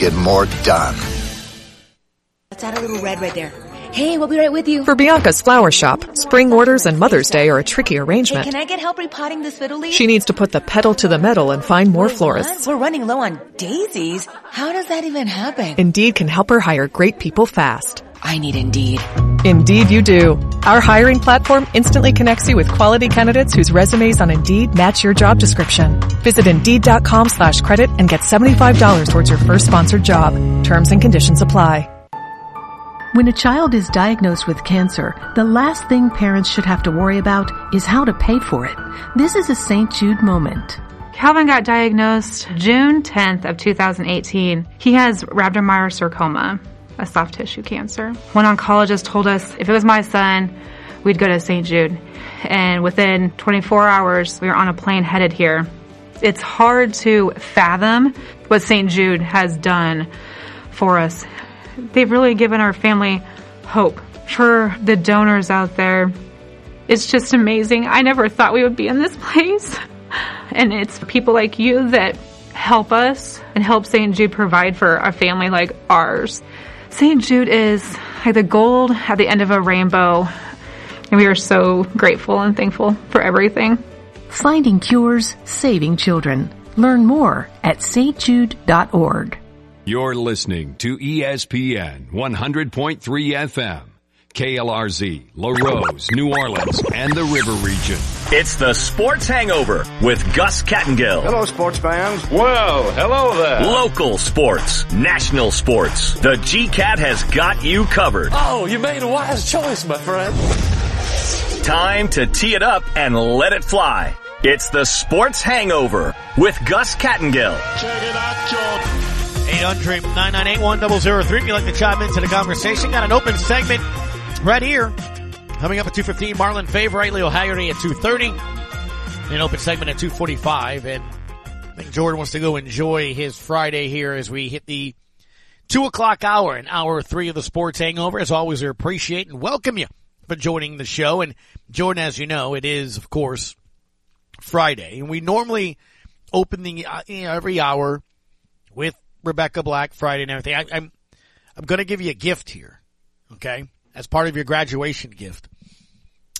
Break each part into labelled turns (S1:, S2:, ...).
S1: get more done.
S2: Let's add a little red right there. Hey, we'll be right with you.
S3: For Bianca's flower shop, spring orders and Mother's Day are a tricky arrangement.
S2: Hey, can I get help repotting this fiddle leaf?
S3: She needs to put the pedal to the metal and find more
S2: Wait,
S3: florists.
S2: what? We're running low on daisies. How does that even happen?
S3: Indeed can help her hire great people fast.
S2: I need Indeed.
S3: Indeed you do. Our hiring platform instantly connects you with quality candidates whose resumes on Indeed match your job description. Visit Indeed.com slash credit and get $75 towards your first sponsored job. Terms and conditions apply.
S4: When a child is diagnosed with cancer, the last thing parents should have to worry about is how to pay for it. This is a St. Jude moment.
S5: Calvin got diagnosed June 10th of 2018. He has rhabdomyosarcoma, a soft tissue cancer. One oncologist told us if it was my son, we'd go to St. Jude. And within 24 hours, we were on a plane headed here. It's hard to fathom what St. Jude has done for us. They've really given our family hope. For the donors out there, it's just amazing. I never thought we would be in this place. And it's people like you that help us and help St. Jude provide for a family like ours. St. Jude is like the gold at the end of a rainbow. And we are so grateful and thankful for everything.
S4: Finding cures, saving children. Learn more at stjude.org.
S6: You're listening to ESPN 100.3 FM, KLRZ, Larose, New Orleans, and the River Region.
S7: It's the Sports Hangover with Gus Kattengell.
S8: Hello, sports fans.
S7: Well, hello there. Local sports, national sports. The GCAT has got you covered.
S9: Oh, you made a wise choice, my friend.
S7: Time to tee it up and let it fly. It's the Sports Hangover with Gus Kattengell.
S8: Check it out, George.
S10: 800 998 If you'd like to chime into the conversation, got an open segment right here. Coming up at 2.15, Marlon Favorite, Leo Haggerty at 2.30. An open segment at 2.45. And I think Jordan wants to go enjoy his Friday here as we hit the 2 o'clock hour and hour three of the Sports Hangover. As always, we appreciate and welcome you for joining the show. And Jordan, as you know, it is, of course, Friday. And we normally open the, uh, you know, every hour with Rebecca Black Friday and everything. I, I'm, I'm going to give you a gift here. Okay. As part of your graduation gift,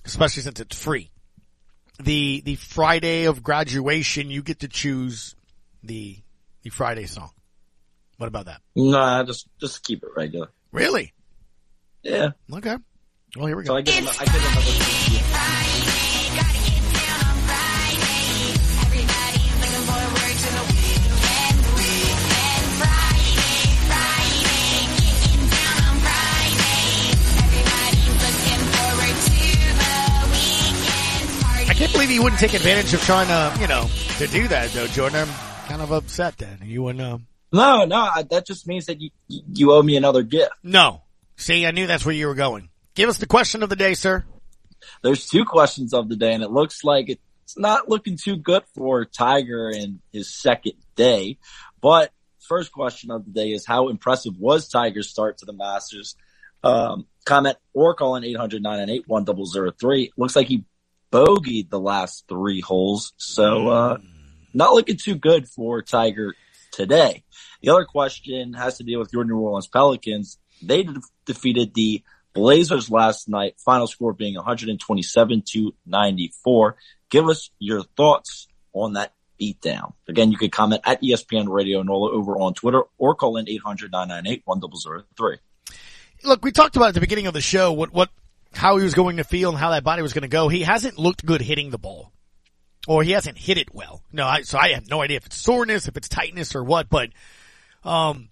S10: especially since it's free. The, the Friday of graduation, you get to choose the, the Friday song. What about that?
S11: Nah, just, just keep it regular.
S10: Really?
S11: Yeah.
S10: Okay. Well, here we
S11: So
S10: go.
S11: I give him, I give him
S10: can't believe you wouldn't take advantage of trying to, you know, to do that though, Jordan. I'm kind of upset then. You wouldn't, um,
S11: No, no, I- that just means that you, you owe me another gift.
S10: no. See, I knew that's where you were going. Give us the question of the day, sir.
S11: There's two questions of the day, and it looks like it's not looking too good for Tiger in his second day. But first question of the day is how impressive was Tiger's start to the Masters? Um, comment or call in 800 998 Looks like he bogeyed the last three holes. So, uh, not looking too good for Tiger today. The other question has to deal with your New Orleans Pelicans. They de- defeated the Blazers last night, final score being 127 to 94. Give us your thoughts on that beatdown. Again, you could comment at ESPN Radio NOLA over on Twitter or call in 800 998 1003.
S10: Look, we talked about at the beginning of the show what, what, how he was going to feel and how that body was going to go. He hasn't looked good hitting the ball. Or he hasn't hit it well. No, I, so I have no idea if it's soreness, if it's tightness or what, but, um,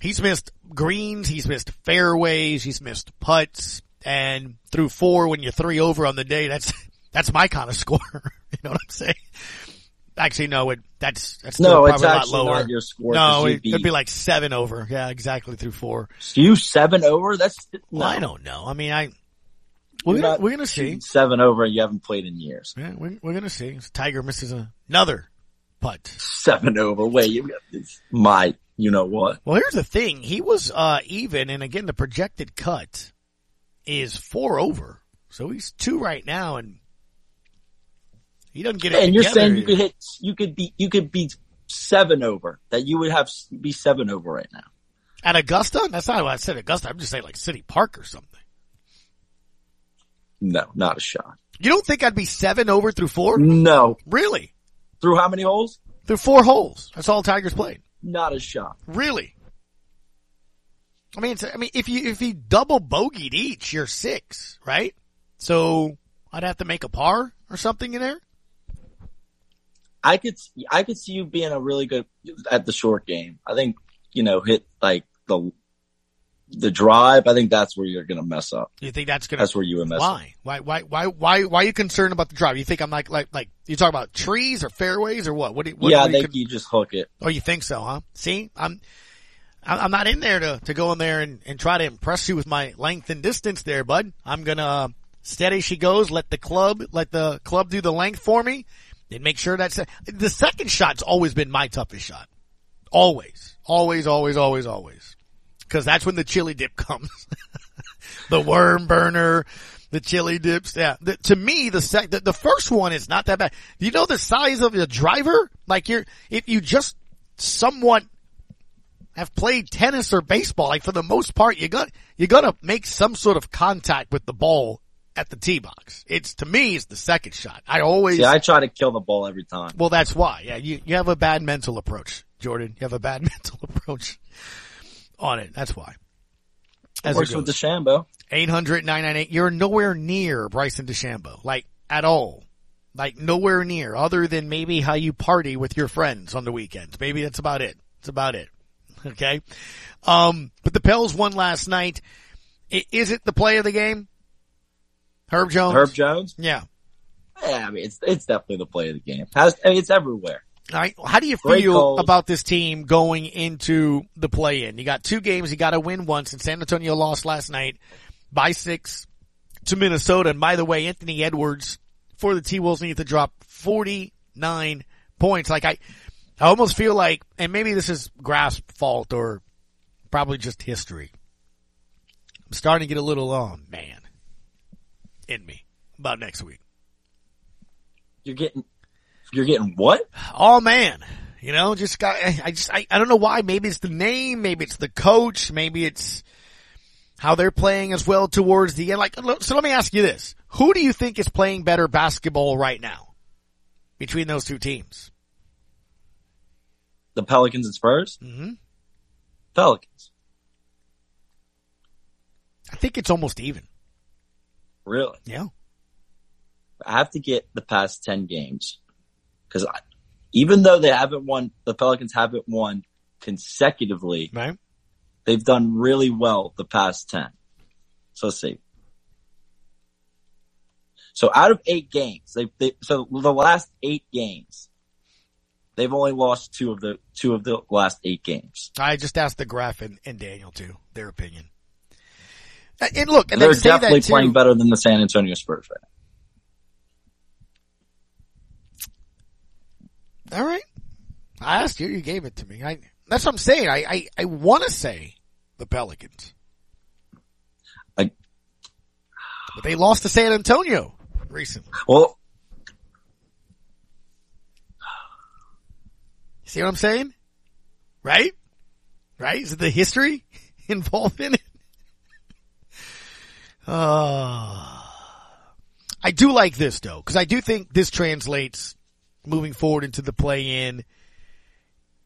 S10: he's missed greens, he's missed fairways, he's missed putts, and through four when you're three over on the day, that's, that's my kind of score. you know what I'm saying? Actually, no, it, that's, that's
S11: No,
S10: probably
S11: it's
S10: a lot
S11: actually
S10: lower.
S11: not your score,
S10: No, it,
S11: you'd be-
S10: like seven over. Yeah, exactly through four.
S11: You seven over? That's, no.
S10: Well, I don't know. I mean, I, we're gonna, we're gonna see.
S11: Seven over and you haven't played in years.
S10: Yeah, we're, we're gonna see. Tiger misses another putt.
S11: Seven over. Wait, you got this. My, you know what?
S10: Well, here's the thing. He was, uh, even, and again, the projected cut is four over. So he's two right now, and he doesn't get it
S11: and you're saying you could hit, you could be, you could be seven over that you would have be seven over right now.
S10: At Augusta? That's not what I said Augusta. I'm just saying like City Park or something.
S11: No, not a shot.
S10: You don't think I'd be seven over through four?
S11: No.
S10: Really?
S11: Through how many holes?
S10: Through four holes. That's all Tigers played.
S11: Not a shot.
S10: Really? I mean, I mean, if you, if you double bogeyed each, you're six, right? So I'd have to make a par or something in there.
S11: I could, I could see you being a really good at the short game. I think, you know, hit like the, the drive. I think that's where you're going to mess up.
S10: You think that's going
S11: to, that's where you would mess
S10: why?
S11: up.
S10: Why? Why, why, why, why why are you concerned about the drive? You think I'm like, like, like, you talk about trees or fairways or what? What do you, what,
S11: yeah,
S10: what
S11: I think
S10: you,
S11: you just hook it.
S10: Oh, you think so, huh? See, I'm, I'm not in there to, to go in there and, and try to impress you with my length and distance there, bud. I'm gonna steady she goes, let the club, let the club do the length for me and make sure that's, the second shot's always been my toughest shot. Always. Always, always, always, always. Cause that's when the chili dip comes. the worm burner, the chili dips. Yeah. The, to me, the sec, the, the first one is not that bad. You know the size of the driver? Like you're, if you just somewhat have played tennis or baseball, like for the most part, you got, you gotta make some sort of contact with the ball at the tee box. It's, to me, it's the second shot. I always.
S11: Yeah, I try to kill the ball every time.
S10: Well, that's why. Yeah, you, you have a bad mental approach, Jordan. You have a bad mental approach on it. That's why.
S11: As works with DeChambeau.
S10: 800-998. You're nowhere near Bryson DeChambeau. Like, at all. Like, nowhere near. Other than maybe how you party with your friends on the weekends. Maybe that's about it. That's about it. Okay. Um, but the Pels won last night. Is it the play of the game? Herb Jones?
S11: Herb Jones?
S10: Yeah.
S11: Yeah, I mean, it's, it's definitely the play of the game. Has, I mean, it's everywhere.
S10: Right. How do you feel about this team going into the play in? You got two games. You got to win once and San Antonio lost last night by six to Minnesota. And by the way, Anthony Edwards for the T-Wolves need to drop 49 points. Like I, I almost feel like, and maybe this is Graf's fault or probably just history. I'm starting to get a little, oh man, in me about next week.
S11: You're getting, you're getting what?
S10: Oh man. You know, just got, I just, I, I don't know why. Maybe it's the name, maybe it's the coach, maybe it's how they're playing as well towards the end. Like, so let me ask you this. Who do you think is playing better basketball right now between those two teams?
S11: The Pelicans and Spurs?
S10: Mm-hmm.
S11: Pelicans.
S10: I think it's almost even.
S11: Really?
S10: Yeah.
S11: I have to get the past 10 games because even though they haven't won, the Pelicans haven't won consecutively.
S10: Right.
S11: They've done really well the past 10. So let's see. So out of eight games, they, they, so the last eight games, they've only lost two of the, two of the last eight games.
S10: I just asked the Graf and, and Daniel too, their opinion. Uh, and look, and
S11: they're
S10: they
S11: definitely playing better than the San Antonio Spurs right
S10: now. All right. I asked you, you gave it to me. I, that's what I'm saying. I, I, I want to say the Pelicans.
S11: I,
S10: but they lost to San Antonio recently.
S11: Well,
S10: see what I'm saying? Right? Right? Is it the history involved in it? Uh, I do like this though, because I do think this translates moving forward into the play-in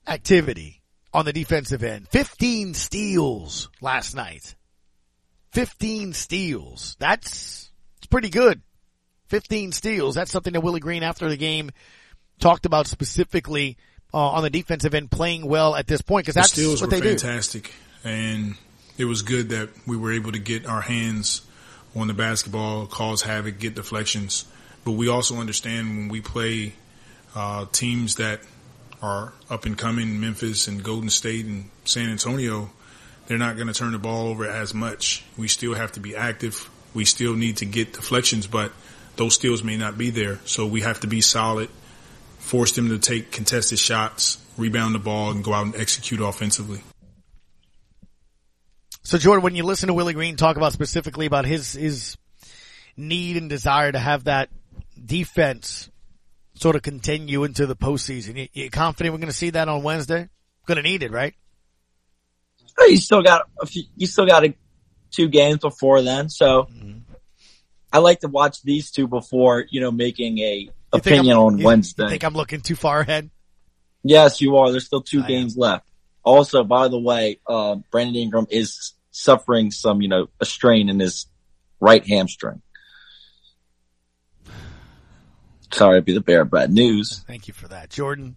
S10: activity on the defensive end. 15 steals last night. 15 steals. That's, it's pretty good. 15 steals. That's something that Willie Green after the game talked about specifically uh, on the defensive end playing well at this point because that's
S1: the steals
S10: what
S1: were
S10: they
S1: fantastic. do. And it was good that we were able to get our hands on the basketball, cause havoc, get deflections. But we also understand when we play uh, teams that are up and coming, Memphis and Golden State and San Antonio, they're not going to turn the ball over as much. We still have to be active. We still need to get deflections, but those steals may not be there. So we have to be solid, force them to take contested shots, rebound the ball, and go out and execute offensively.
S10: So Jordan, when you listen to Willie Green talk about specifically about his, his need and desire to have that defense sort of continue into the postseason. You, you confident we're going to see that on Wednesday? Going to need it, right?
S11: You still got a few, you still got a, two games before then, so mm-hmm. I like to watch these two before you know making a opinion on
S10: you,
S11: Wednesday.
S10: You think I'm looking too far ahead?
S11: Yes, you are. There's still two I games am. left. Also, by the way, uh, Brandon Ingram is suffering some, you know, a strain in his right hamstring. Sorry to be the bearer of bad news.
S10: Thank you for that, Jordan.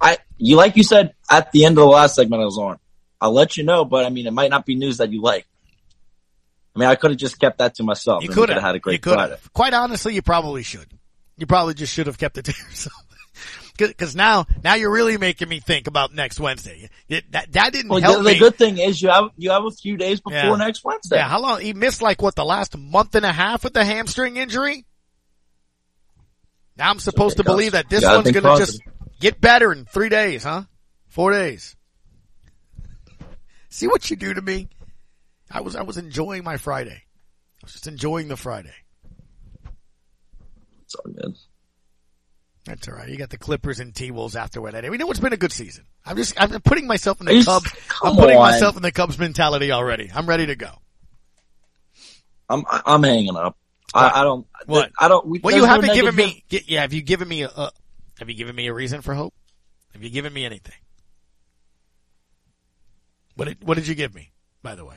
S11: I, you like you said at the end of the last segment I was on. I'll let you know, but I mean, it might not be news that you like. I mean, I could have just kept that to myself.
S10: You could have
S11: had a great Friday.
S10: Quite honestly, you probably should. You probably just should have kept it to yourself. Cause now, now you're really making me think about next Wednesday. It, that, that didn't well,
S11: help the,
S10: me.
S11: The good thing is you have, you have a few days before yeah. next Wednesday.
S10: Yeah. How long? He missed like what the last month and a half with the hamstring injury. Now I'm supposed okay, to believe that this one's going to just get better in three days, huh? Four days. See what you do to me? I was, I was enjoying my Friday. I was just enjoying the Friday.
S11: It's all good.
S10: That's all right. You got the Clippers and T Wolves afterward. We know it's been a good season. I'm just I'm putting myself in the Cubs. I'm putting on. myself in the Cubs mentality already. I'm ready to go.
S11: I'm I'm hanging up. I, I, don't.
S10: What?
S11: I don't. We,
S10: well, you haven't given me. Yeah, have you given me a? have you given me a reason for hope? Have you given me anything? What did What did you give me? By the way,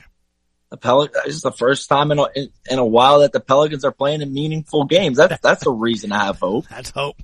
S11: the Pelicans. This is the first time in a, in, in a while that the Pelicans are playing in meaningful games. That's that's a reason I have hope.
S10: that's hope.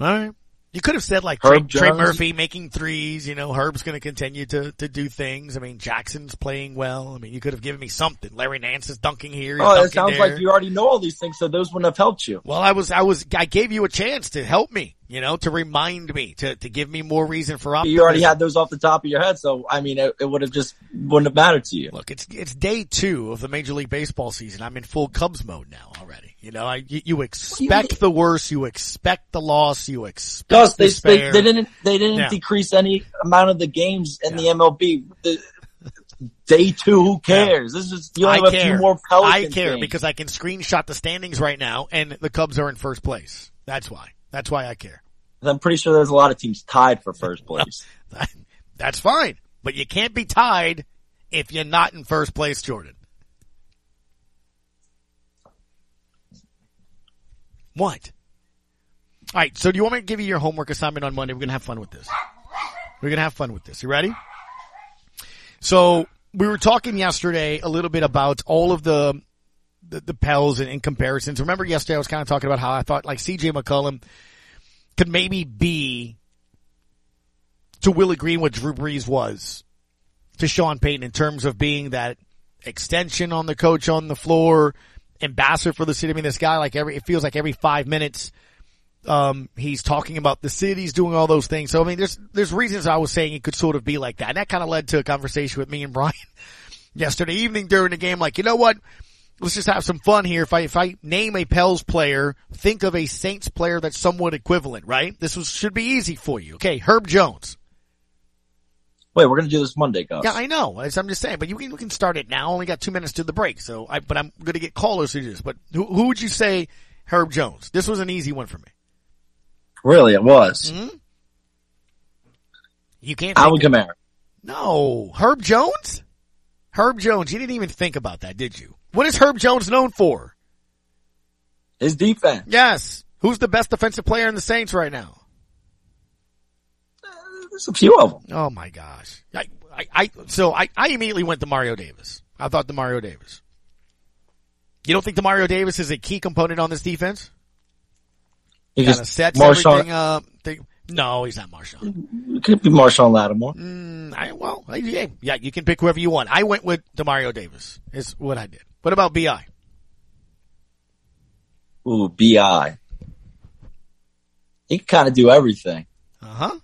S10: All right. You could have said like Trey, Trey, Murphy making threes. You know, Herb's going to continue to to do things. I mean, Jackson's playing well. I mean, you could have given me something. Larry Nance is dunking here.
S11: Oh,
S10: it
S11: sounds
S10: there.
S11: like you already know all these things, so those wouldn't have helped you.
S10: Well, I was, I was, I gave you a chance to help me. You know, to remind me, to to give me more reason for optimism.
S11: You already had those off the top of your head, so I mean, it, it would have just wouldn't have mattered to you.
S10: Look, it's it's day two of the Major League Baseball season. I'm in full Cubs mode now already. You know, I, you, you expect you, the worst, you expect the loss, you expect
S11: Gus,
S10: they,
S11: they, they, didn't, they didn't yeah. decrease any amount of the games in yeah. the MLB. The, day two, who cares? Yeah. This is, you only I have care. a few more
S10: I care because I can screenshot the standings right now and the Cubs are in first place. That's why. That's why I care.
S11: I'm pretty sure there's a lot of teams tied for first place.
S10: That's fine. But you can't be tied if you're not in first place, Jordan. What? All right. So do you want me to give you your homework assignment on Monday? We're going to have fun with this. We're going to have fun with this. You ready? So we were talking yesterday a little bit about all of the, the, the Pels and, and comparisons. Remember yesterday I was kind of talking about how I thought like CJ McCollum could maybe be to Willie Green what Drew Brees was to Sean Payton in terms of being that extension on the coach on the floor, ambassador for the city. I mean, this guy, like every, it feels like every five minutes, um, he's talking about the city, he's doing all those things. So, I mean, there's, there's reasons I was saying it could sort of be like that. And that kind of led to a conversation with me and Brian yesterday evening during the game. Like, you know what? Let's just have some fun here. If I, if I name a Pels player, think of a Saints player that's somewhat equivalent, right? This was, should be easy for you. Okay. Herb Jones.
S11: Wait, we're gonna do this Monday, guys.
S10: Yeah, I know. I'm just saying, but you can, we can start it now. Only got two minutes to the break, so I, but I'm gonna get callers to do this. But who, who would you say Herb Jones? This was an easy one for me.
S11: Really, it was.
S10: Mm-hmm. You can't.
S11: Alvin Kamara.
S10: No, Herb Jones. Herb Jones. You didn't even think about that, did you? What is Herb Jones known for?
S11: His defense.
S10: Yes. Who's the best defensive player in the Saints right now?
S11: There's a few of them.
S10: Oh my gosh. I, I, I so I, I immediately went to Mario Davis. I thought Demario Davis. You don't think Demario Davis is a key component on this defense?
S11: He kind of sets Marshawn, everything
S10: up. no, he's not Marshawn.
S11: It could be Marshon Lattimore.
S10: Mm, I, well, yeah, yeah, you can pick whoever you want. I went with Demario Davis. Is what I did. What about Bi?
S11: Ooh, Bi. He can kind of do everything.
S10: Uh huh.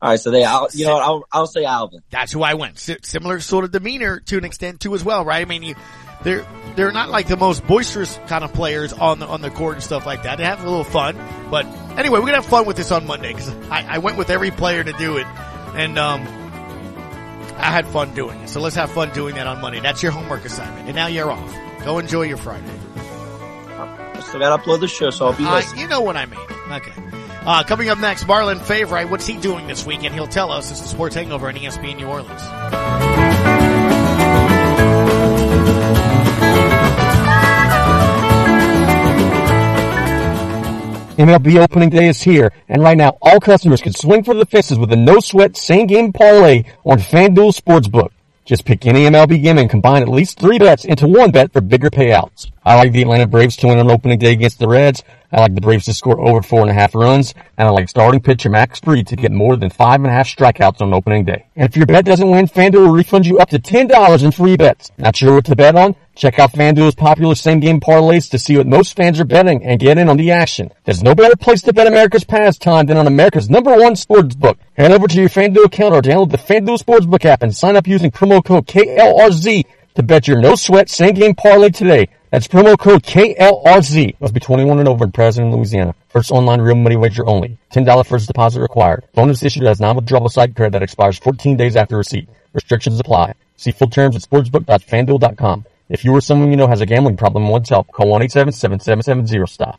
S11: All right, so they, I'll, you know, I'll, I'll say Alvin.
S10: That's who I went. S- similar sort of demeanor to an extent too, as well, right? I mean, you, they're they're not like the most boisterous kind of players on the on the court and stuff like that. They have a little fun, but anyway, we're gonna have fun with this on Monday because I, I went with every player to do it, and um, I had fun doing it. So let's have fun doing that on Monday. That's your homework assignment, and now you're off. Go enjoy your Friday.
S11: I still got to upload the show, so I'll be
S10: Uh, you know what I mean. Okay. Uh, coming up next, Marlon Favorite. What's he doing this weekend? He'll tell us. It's the Sports Hangover on ESPN New Orleans.
S12: MLB opening day is here, and right now all customers can swing for the fences with a no sweat same game parlay on FanDuel Sportsbook. Just pick any MLB game and combine at least three bets into one bet for bigger payouts. I like the Atlanta Braves to win on opening day against the Reds. I like the Braves to score over four and a half runs, and I like starting pitcher Max Fried to get more than five and a half strikeouts on opening day. And if your bet doesn't win, FanDuel will refund you up to $10 in free bets. Not sure what to bet on? Check out FanDuel's popular same game parlays to see what most fans are betting and get in on the action. There's no better place to bet America's pastime than on America's number one sports book. Head over to your FanDuel account or download the FanDuel Sportsbook app and sign up using promo code KLRZ to bet your no sweat same game parlay today. That's promo code KLRZ. Must be 21 and over and present in Louisiana. First online real money wager only. $10 first deposit required. Bonus issued as non-withdrawable site credit that expires 14 days after receipt. Restrictions apply. See full terms at sportsbook.fanduel.com. If you or someone you know has a gambling problem and wants help, call 1-877-7770-STOP.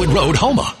S6: Road, Houma.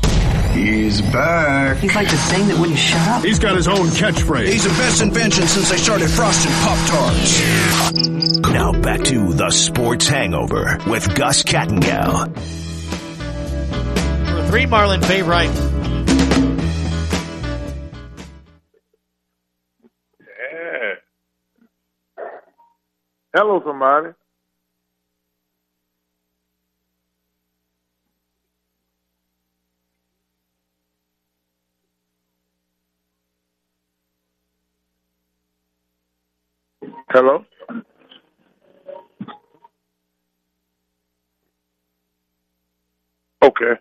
S13: He's back.
S14: He's like the thing that wouldn't shut up.
S13: He's got his own catchphrase.
S15: He's the best invention since they started frosting Pop Tarts.
S16: Now back to the Sports Hangover with Gus Kattengell.
S10: Number three, Marlon Favorite.
S17: Yeah. Hello, somebody. Hello? Okay.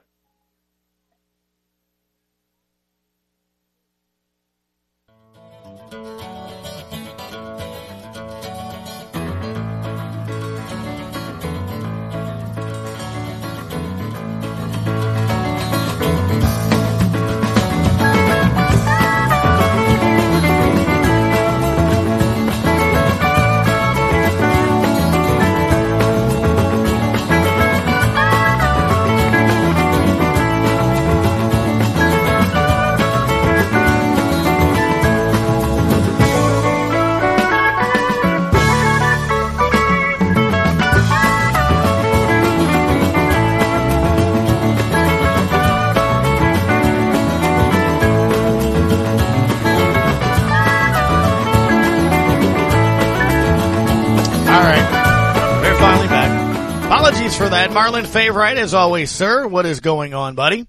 S10: Apologies for that. Marlon Favorite, as always, sir. What is going on, buddy?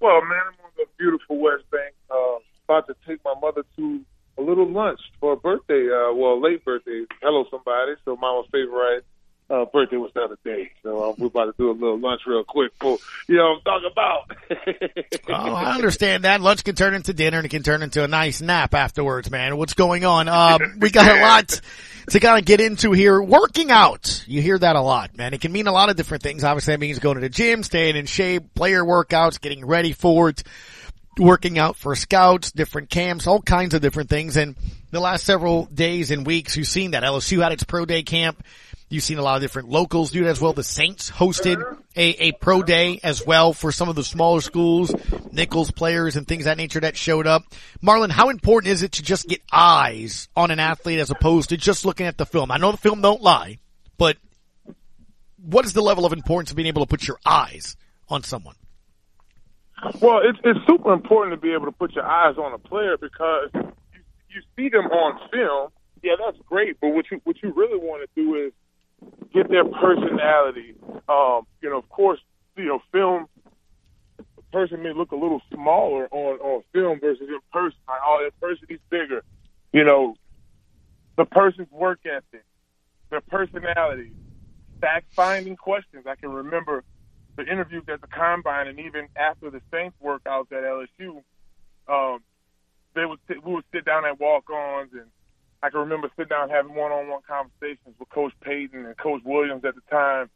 S17: Well, man, I'm on the beautiful West Bank. Uh, about to take my mother to a little lunch for a birthday. Uh, well, late birthday. Hello, somebody. So, Mama's favorite uh, birthday was the other day. So, uh, we're about to do a little lunch real quick. For, you know what I'm talking about.
S10: Oh, I understand that. Lunch can turn into dinner and it can turn into a nice nap afterwards, man. What's going on? Um, we got a lot to kind of get into here. Working out. You hear that a lot, man. It can mean a lot of different things. Obviously, that means going to the gym, staying in shape, player workouts, getting ready for it, working out for scouts, different camps, all kinds of different things. And the last several days and weeks, you've seen that. LSU had its pro day camp. You've seen a lot of different locals do it as well. The Saints hosted a, a pro day as well for some of the smaller schools, Nicholls players and things that nature that showed up. Marlon, how important is it to just get eyes on an athlete as opposed to just looking at the film? I know the film don't lie, but what is the level of importance of being able to put your eyes on someone?
S17: Well, it's it's super important to be able to put your eyes on a player because you, you see them on film. Yeah, that's great, but what you what you really want to do is get their personality. Um, you know, of course, you know, film person may look a little smaller on on film versus in person. Like, oh, that person he's bigger. You know, the person's work ethic, their personality, fact finding questions. I can remember the interviews at the combine and even after the Saints workouts at LSU, um, they would sit, we would sit down at walk-ons and I can remember sitting down having one-on-one conversations with Coach Payton and Coach Williams at the time,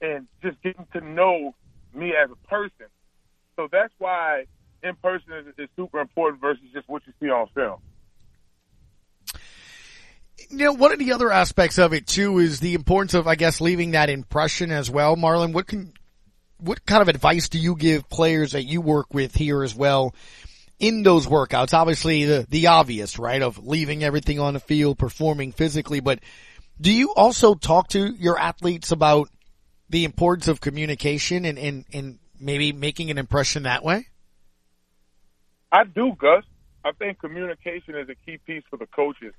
S17: and just getting to know me as a person. So that's why in person is, is super important versus just what you see on film.
S10: You know, one of the other aspects of it too is the importance of, I guess, leaving that impression as well. Marlon, what can, what kind of advice do you give players that you work with here as well in those workouts? Obviously the, the obvious, right, of leaving everything on the field, performing physically, but do you also talk to your athletes about the importance of communication and, and, and maybe making an impression that way?
S17: I do, Gus. I think communication is a key piece for the coaches.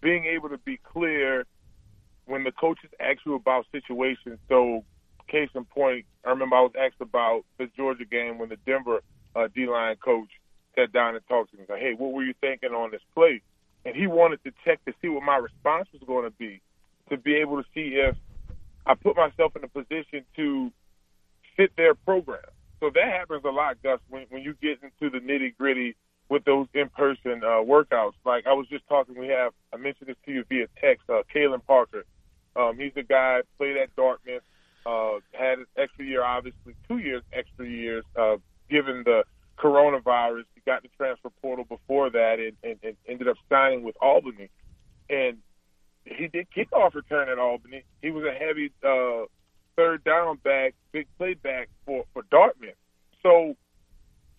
S17: Being able to be clear when the coaches ask you about situations. So, case in point, I remember I was asked about the Georgia game when the Denver uh, D line coach sat down and talked to me. Like, hey, what were you thinking on this play? And he wanted to check to see what my response was going to be, to be able to see if I put myself in a position to fit their program. So that happens a lot, Gus, when, when you get into the nitty gritty with those in-person uh, workouts. Like I was just talking, we have I mentioned this to you via text. Uh, Kalen Parker, um, he's a guy played at Dartmouth, uh, had an extra year, obviously two years extra years, uh, given the coronavirus. He got in the transfer portal before that, and, and, and ended up signing with Albany, and he did kickoff return at Albany. He was a heavy uh, third down back, big play back for for Dartmouth. So,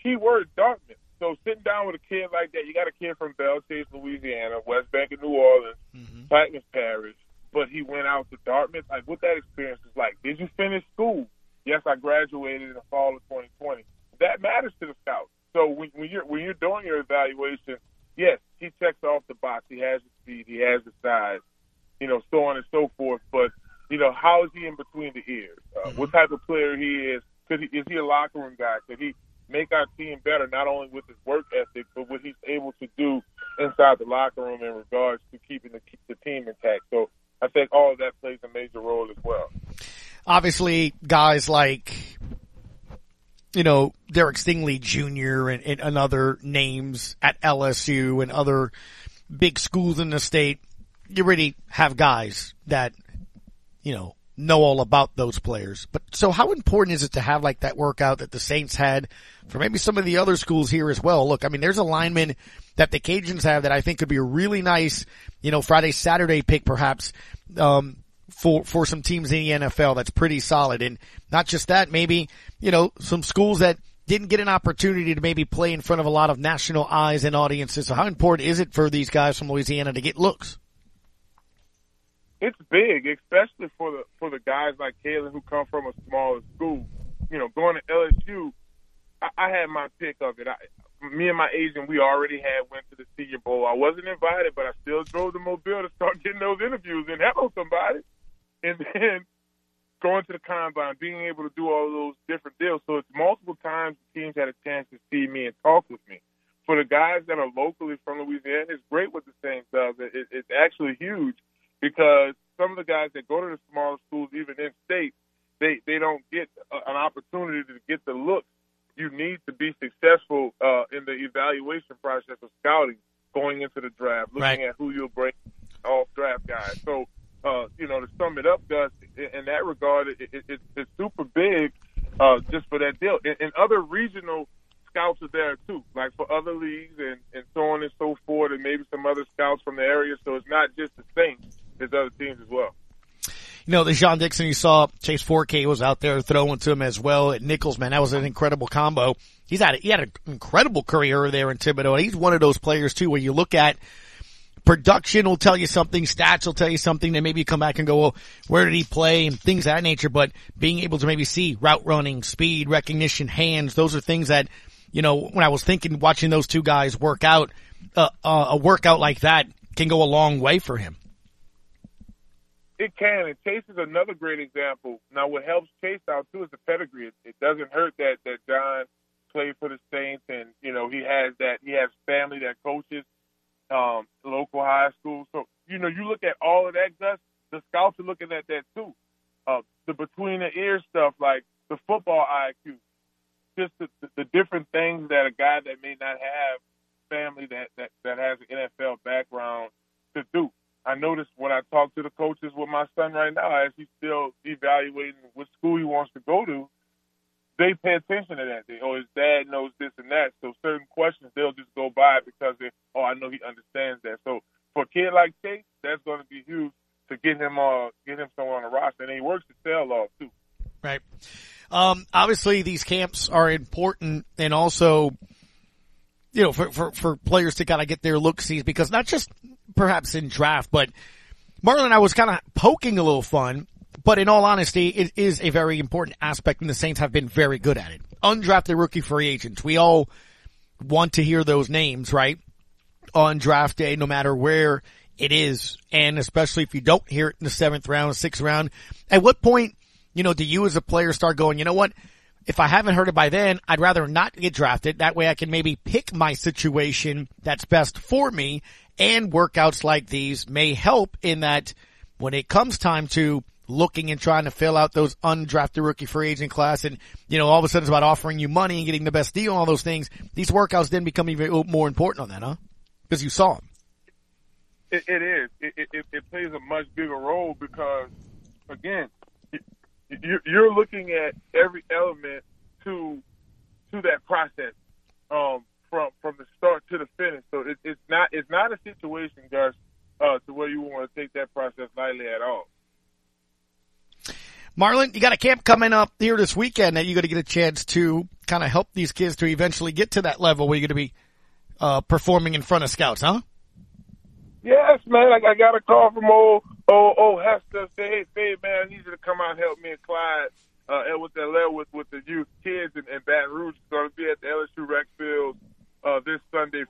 S17: keyword Dartmouth. So sitting down with a kid like that, you got a kid from Belle Chasse, Louisiana, West Bank of New Orleans, mm-hmm. Parish, but he went out to Dartmouth. Like what that experience is like. Did you finish school? Yes, I graduated in the fall of 2020. That matters to the scouts. So when, when you're when you're doing your evaluation, yes, he checks off the box. He has the speed. He has the size. You know, so on and so forth. But you know, how is he in between the ears? Uh, mm-hmm. What type of player he is? Could he, is he a locker room guy? Could he make our team better, not only with his work ethic, but what he's able to do inside the locker room in regards to keeping the, the team intact. So I think all of that plays a major role as well.
S10: Obviously, guys like, you know, Derek Stingley Jr. and, and, and other names at LSU and other big schools in the state, you really have guys that, you know, know all about those players. But so how important is it to have like that workout that the Saints had for maybe some of the other schools here as well? Look, I mean, there's a lineman that the Cajuns have that I think could be a really nice, you know, Friday, Saturday pick perhaps, um, for, for some teams in the NFL that's pretty solid. And not just that, maybe, you know, some schools that didn't get an opportunity to maybe play in front of a lot of national eyes and audiences. So how important is it for these guys from Louisiana to get looks?
S17: it's big, especially for the for the guys like Kalen who come from a smaller school. You know, going to LSU, I, had my pick of it. I, me and my agent, we already had went to the Senior Bowl. I wasn't invited, but I still drove the Mobile to start getting those interviews and hello somebody. And then going to the combine, being able to do all those different deals. So it's multiple times the teams had a chance to see me and talk with me. For the guys that are locally from Louisiana, it's great what the Saints does. It, it's actually huge because some of the guys that go to the smaller schools, even in state, they they don't get an opportunity to get the look you need to be successful uh, in the evaluation process of scouting going into the draft, looking
S10: right.
S17: at who you'll bring off draft guys. So, uh, you know, to sum it up, Gus, in that regard, it, it, it, it's super big uh, just for that deal. And, in other regional scouts are there too, like for other leagues and, and so on and so forth, and maybe some other scouts from the area. So it's not just the Saints his other teams as well.
S10: You know, Dai'Jean Dixon you saw, Chase Fourcade was out there throwing to him as well at Nicholls, man. That was an incredible combo. He's had, he had an incredible career there in Thibodaux. He's one of those players too where you look at production will tell you something, stats will tell you something, then maybe you come back and go, well, where did he play and things of that nature. But being able to maybe see route running, speed, recognition, hands, those are things that, you know, when I was thinking watching those two guys work out, uh, uh, a workout like that can go a long way for him.
S17: It can, and Chase is another great example. Now, what helps Chase out too is the pedigree. It, it doesn't hurt that that John played for the Saints, and you know he has that he has family that coaches um, local high school. So you know you look at all of that, Gus. The scouts are looking at that too. Uh, the between the ear stuff, like the football IQ, just the, the, the different things that a guy that may not have family that that that has an NFL background to do. I noticed when I talk to the coaches with my son right now, as he's still evaluating what school he wants to go to, they pay attention to that. They, oh, his dad knows this and that. So certain questions they'll just go by because they, oh, I know he understands that. So for a kid like Chase, that's going to be huge to get him uh get him somewhere on the roster, and he works the tail off too.
S10: Right. Um, obviously, these camps are important, and also, you know, for for, for players to kind of get their look sees because not just perhaps in draft, but Marlon, I was kind of poking a little fun, but in all honesty, it is a very important aspect and the Saints have been very good at it. Undrafted rookie free agents. We all want to hear those names, right? On draft day, no matter where it is. And especially if you don't hear it in the seventh round, sixth round. At what point, you know, do you as a player start going, you know what? If I haven't heard it by then, I'd rather not get drafted. That way I can maybe pick my situation that's best for me and workouts like these may help in that when it comes time to looking and trying to fill out those undrafted rookie free agent class and, you know, all of a sudden it's about offering you money and getting the best deal and all those things. These workouts then become even more important on that, huh? Because you saw them.
S17: It, it is. It, it, it plays a much bigger role because, again, you're looking at every element to to that process. Um, from from the start to the finish. So it, it's not it's not a situation, Gus, uh, to where you want to take that process lightly at all.
S10: Marlon, you got a camp coming up here this weekend that you're going to get a chance to kind of help these kids to eventually get to that level where you're going to be uh, performing in front of scouts, huh?
S17: Yes, man. I, I got a call from old old, old Hester. Say, hey, Fade, man, I need you to come out and help me and Clyde uh, with that with with the youth kids in, in Baton Rouge. It's going to be at the LSU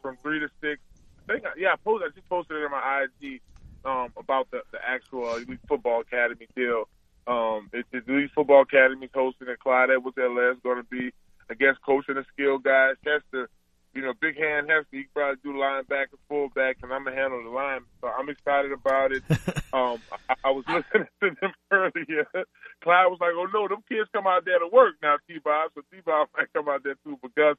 S17: from three to six. I think, yeah, I posted. I just posted it on my IG um, about the the actual uh, Elite Football Academy deal. Um, it's the Elite Football Academy hosting at Clyde Edwards-Helaire. Going to be, against coaching the skill guys. Hester, you know, big hand Hester. He probably do linebacker, and fullback, and I'm gonna handle the line. So I'm excited about it. um, I, I was listening to them earlier. Clyde was like, "Oh no, them kids come out there to work now." T-Bob, so T-Bob might come out there too. But Gus,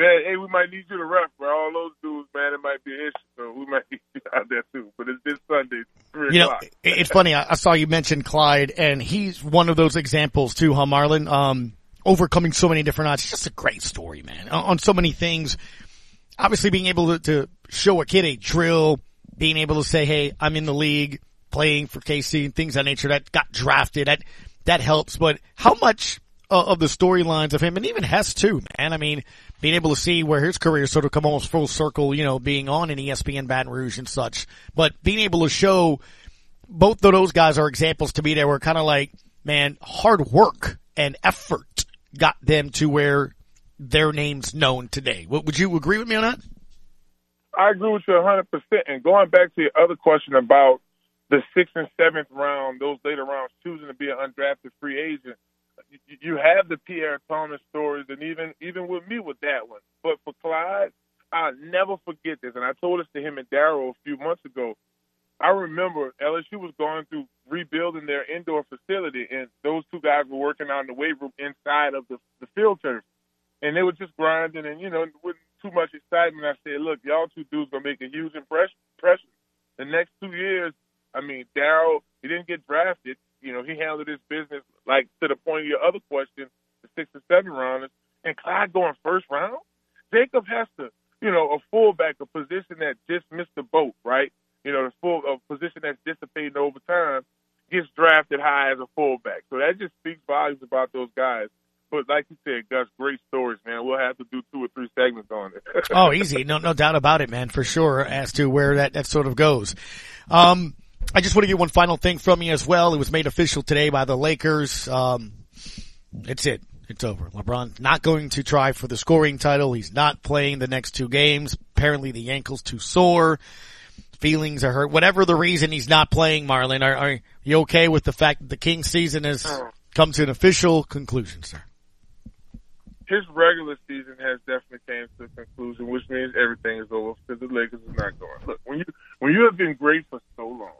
S17: man, hey, we might need you to ref for all those dudes, man. It might be an issue, so we might need you out there too. But it's this Sunday, three
S10: you
S17: o'clock.
S10: know, it's funny. I saw you mention Clyde, and he's one of those examples too, huh, Marlon? Um, overcoming so many different odds. It's just a great story, man. On, on so many things. Obviously, being able to, to show a kid a drill, being able to say, "Hey, I'm in the league." Playing for KC and things of that nature that got drafted, that, that helps. But how much Uh, of the storylines of him and even Hess too, man. I mean, being able to see where his career sort of come almost full circle, you know, being on an ESPN Baton Rouge and such, but being able to show both of those guys are examples to me that were kind of like, man, hard work and effort got them to where their name's known today. Would you agree with me on that?
S17: I agree with you 100%. And going back to your other question about the sixth and seventh round, those later rounds choosing to be an undrafted free agent, you have the Pierre Thomas stories, and even even with me with that one. But for Clyde, I'll never forget this, and I told this to him and Daryl a few months ago. I remember LSU was going through rebuilding their indoor facility, and those two guys were working in the weight room inside of the, the field turf, and they were just grinding, and you know, with too much excitement. I said, "Look, y'all two dudes gonna make a huge impression." impression. The next two years, I mean, Daryl, he didn't get drafted. You know, he handled his business like to the point of your other question, the six or seven rounders, and Clyde going first round. Jacob Hester, you know, a fullback, a position that just missed the boat, right? You know, the full a position that's dissipating over time, gets drafted high as a fullback. So that just speaks volumes about those guys. But like you said, Gus, great stories, man. We'll have to do two or three segments on it.
S10: oh, easy. No, no doubt about it, man, for sure, as to where that, that sort of goes. Um, I just want to get one final thing from you as well. It was made official today by the Lakers. Um, it's it. It's over. LeBron not going to try for the scoring title. He's not playing the next two games. Apparently the ankle's too sore. Feelings are hurt. Whatever the reason he's not playing, Marlon, are, are you okay with the fact that the Kings season has come to an official conclusion, sir?
S17: His regular season has definitely came to a conclusion, which means everything is over because the Lakers are not going. Look, when you when you have been great for so long,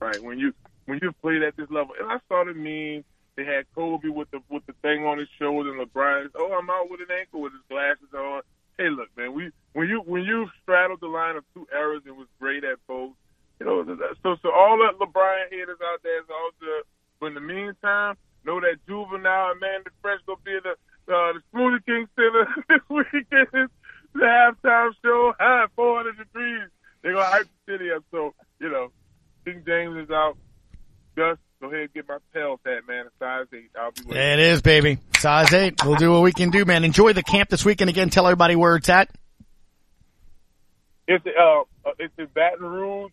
S17: right? When you when you played at this level, and I saw the meme. They had Kobe with the with the thing on his shoulder, and LeBron. Oh, I'm out with an ankle with his glasses on. Hey, look, man. We when you when you straddled the line of two eras and was great at both. You know, so so all that LeBron haters out there is all good. But in the meantime, know that Juvenile and Mannie Fresh gonna be at the uh, the Smoothie King Center this weekend. The halftime show, high 400 degrees. They're gonna hype the city up. So you know, King James is out. Gus, go ahead and get my Pels hat, man. A size eight. I'll be waiting.
S10: It is, baby. Size eight. We'll do what we can do, man. Enjoy the camp this weekend. Again, tell everybody where it's at.
S17: It's uh, uh, it's in Baton Rouge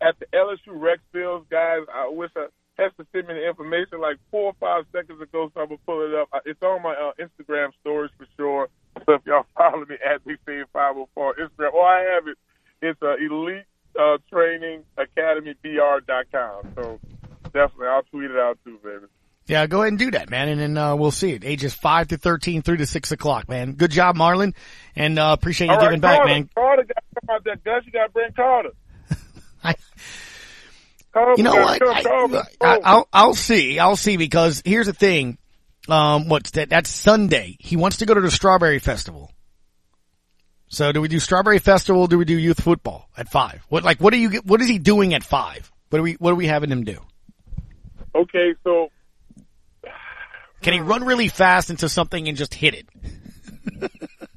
S17: at the LSU Rex Fields, guys. I wish I had to send me the information like four or five seconds ago, so I'm gonna pull it up. It's on my uh, Instagram stories for sure. So if y'all follow me at Big Five Hundred Four Instagram, oh I have it. It's uh, Elite uh, Training Academy BR.com. So definitely, I'll tweet it out too, baby.
S10: Yeah, go ahead and do that, man, and then uh, we'll see it. Ages five to thirteen, three to six o'clock, man. Good job, Marlon, and uh, appreciate you
S17: All right,
S10: giving back,
S17: Carter,
S10: man.
S17: Carter got to come out that Gus. You got to bring Carter. Carter
S10: You know what?
S17: Carter.
S10: I, I'll I'll see. I'll see because here's the thing. Um, what's that? That's Sunday. He wants to go to the Strawberry Festival. So do we do Strawberry Festival? Or do we do youth football at five? What like what are you what is he doing at five? What are we what are we having him do?
S17: Okay, so
S10: Can he run really fast into something and just hit it?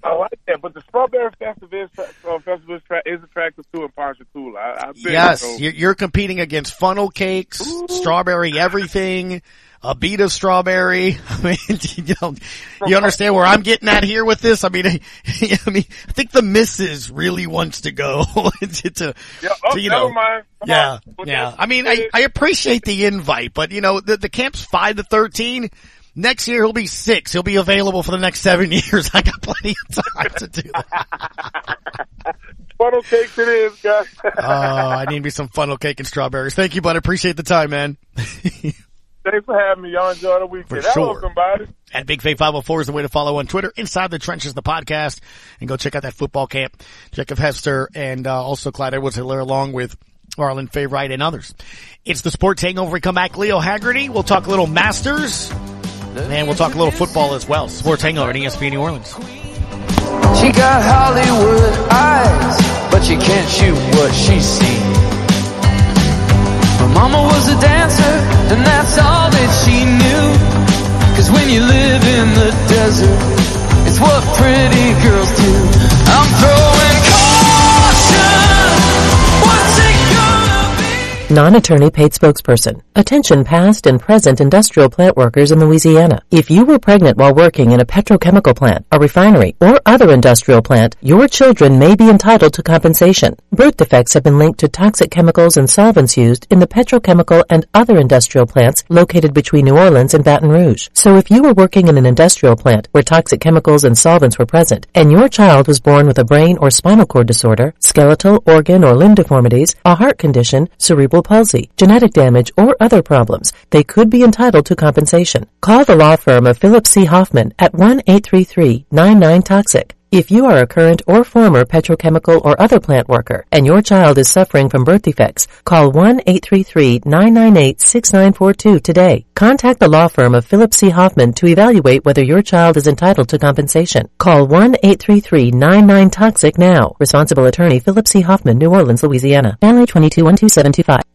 S17: I like that, but the Strawberry Festival is, uh, festival is, tra- is attractive too in Ponchatoula. I, I've
S10: Yes,
S17: so-
S10: you're, you're competing against funnel cakes, strawberry everything, a beat of strawberry. I mean, you know, you understand where I'm getting at here with this? I mean, I, I mean, I think the missus really wants to go to, to,
S17: Yeah, oh,
S10: to, you
S17: never
S10: know,
S17: mind.
S10: Yeah,
S17: on.
S10: Yeah. I mean, I, I appreciate the invite, but you know, the, the camp's five to 13. Next year he'll be six. He'll be available for the next seven years. I got plenty of time to do that.
S17: funnel cakes it is, guys.
S10: Oh, I need me some funnel cake and strawberries. Thank you, bud. I appreciate the time, man.
S17: Thanks for having me. Y'all enjoy the weekend.
S10: For
S17: Hello,
S10: sure.
S17: somebody.
S10: At Big Faith 504 is the way to follow on Twitter. Inside the Trenches, the podcast. And go check out that football camp. Jacob Hester and uh, also Clyde Edwards-Helaire along with Arlen Favorite and others. It's the Sports Hangover. We come back. Leo Haggerty. We'll talk a little Masters. And we'll talk a little football as well. Sports Hangover at ESPN New Orleans.
S18: She got Hollywood eyes, but she can't shoot what she sees. Her mama was a dancer, and that's all that she knew. Cause when you live in the desert, it's what pretty girls do.
S19: Non-attorney paid spokesperson. Attention past and present industrial plant workers in Louisiana. If you were pregnant while working in a petrochemical plant, a refinery, or other industrial plant, your children may be entitled to compensation. Birth defects have been linked to toxic chemicals and solvents used in the petrochemical and other industrial plants located between New Orleans and Baton Rouge. So if you were working in an industrial plant where toxic chemicals and solvents were present, and your child was born with a brain or spinal cord disorder, skeletal, organ, or limb deformities, a heart condition, cerebral palsy, genetic damage, or other problems, they could be entitled to compensation. Call the law firm of Philip C. Hoffman at 1-833-99-TOXIC. If you are a current or former petrochemical or other plant worker and your child is suffering from birth defects, call 1-833-998-6942 today. Contact the law firm of Philip C. Hoffman to evaluate whether your child is entitled to compensation. Call 1-833-99-TOXIC now. Responsible attorney Philip C. Hoffman, New Orleans, Louisiana. Family 221275.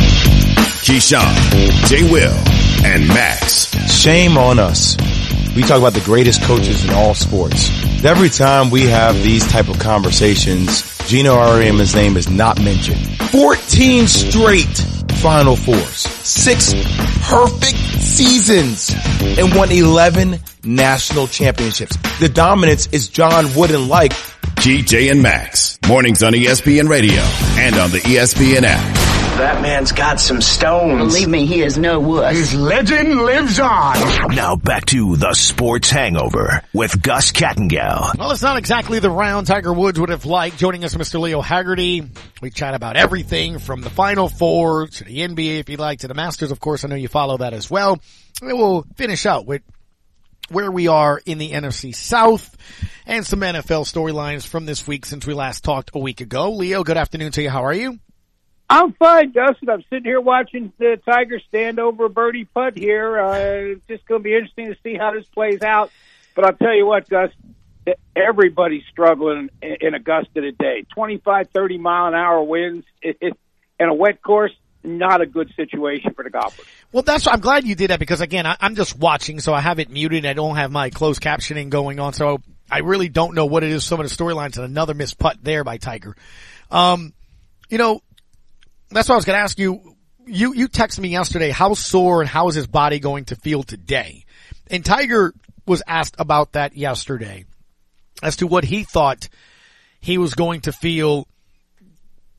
S16: Keyshawn, J. Will, and Max.
S20: Shame on us. We talk about the greatest coaches in all sports. Every time we have these type of conversations, Geno Auriemma's name is not mentioned. 14 straight Final Fours, six perfect seasons, and won 11 national championships. The dominance is John Wooden like.
S16: GJ and Max, mornings on ESPN Radio and on the ESPN app.
S14: That man's got some stones.
S15: Believe me, he is no wuss.
S13: His legend lives on.
S16: Now back to the Sports Hangover with Gus Kattengell.
S10: Well, it's not exactly the round Tiger Woods would have liked. Joining us, Mr. Leo Haggerty. We chat about everything from the Final Four to the NBA, if you'd like, to the Masters. Of course, I know you follow that as well. And we'll finish out with where we are in the NFC South and some NFL storylines from this week since we last talked a week ago. Leo, good afternoon to you. How are you?
S21: I'm fine, Dustin. I'm sitting here watching the Tigers stand over a birdie putt here. Uh, it's just going to be interesting to see how this plays out. But I'll tell you what, Gus, everybody's struggling in, Augusta today. 25, 30 mile an hour winds and a wet course. Not a good situation for the golfers.
S10: Well, that's, I'm glad you did that because again, I, I'm just watching, so I have it muted. I don't have my closed captioning going on, so I really don't know what it is. Some of the storylines and another missed putt there by Tiger. Um, you know, that's what I was going to ask you. You, you texted me yesterday, how sore and how is his body going to feel today? And Tiger was asked about that yesterday as to what he thought he was going to feel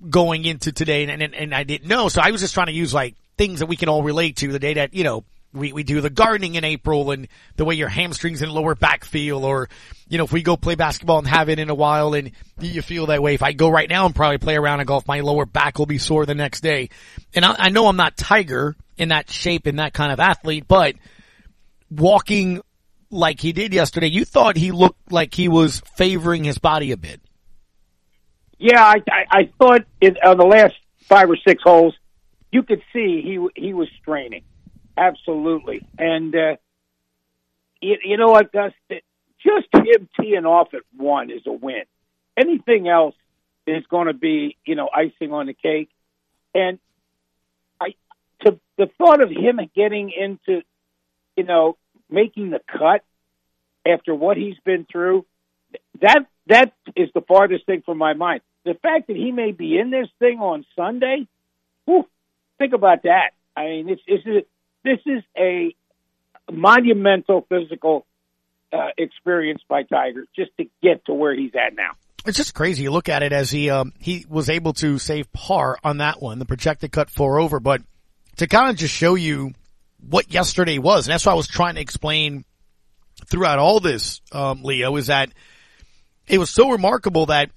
S10: going into today. And, and, and I didn't know. So I was just trying to use like things that we can all relate to the day that, you know, we, we do the gardening in April and the way your hamstrings and lower back feel or, you know, if we go play basketball and have it in a while and you feel that way. If I go right now and probably play around and golf, my lower back will be sore the next day. And I, I know I'm not Tiger in that shape and that kind of athlete, but walking like he did yesterday, you thought he looked like he was favoring his body a bit.
S21: Yeah, I, I, I thought in, on the last five or six holes, you could see he he was straining, absolutely. And uh, you, you know what, Gus? Just him teeing off at one is a win. Anything else is going to be, you know, icing on the cake. And I, to the thought of him getting into, you know, making the cut after what he's been through, that that is the farthest thing from my mind. The fact that he may be in this thing on Sunday, whew, think about that. I mean, it's, is this is a monumental physical uh, experience by Tiger just to get to where he's at now.
S10: It's just crazy. You look at it as he um, he was able to save par on that one, the projected cut four over, but to kind of just show you what yesterday was, and that's what I was trying to explain throughout all this, um, Leo, is that it was so remarkable that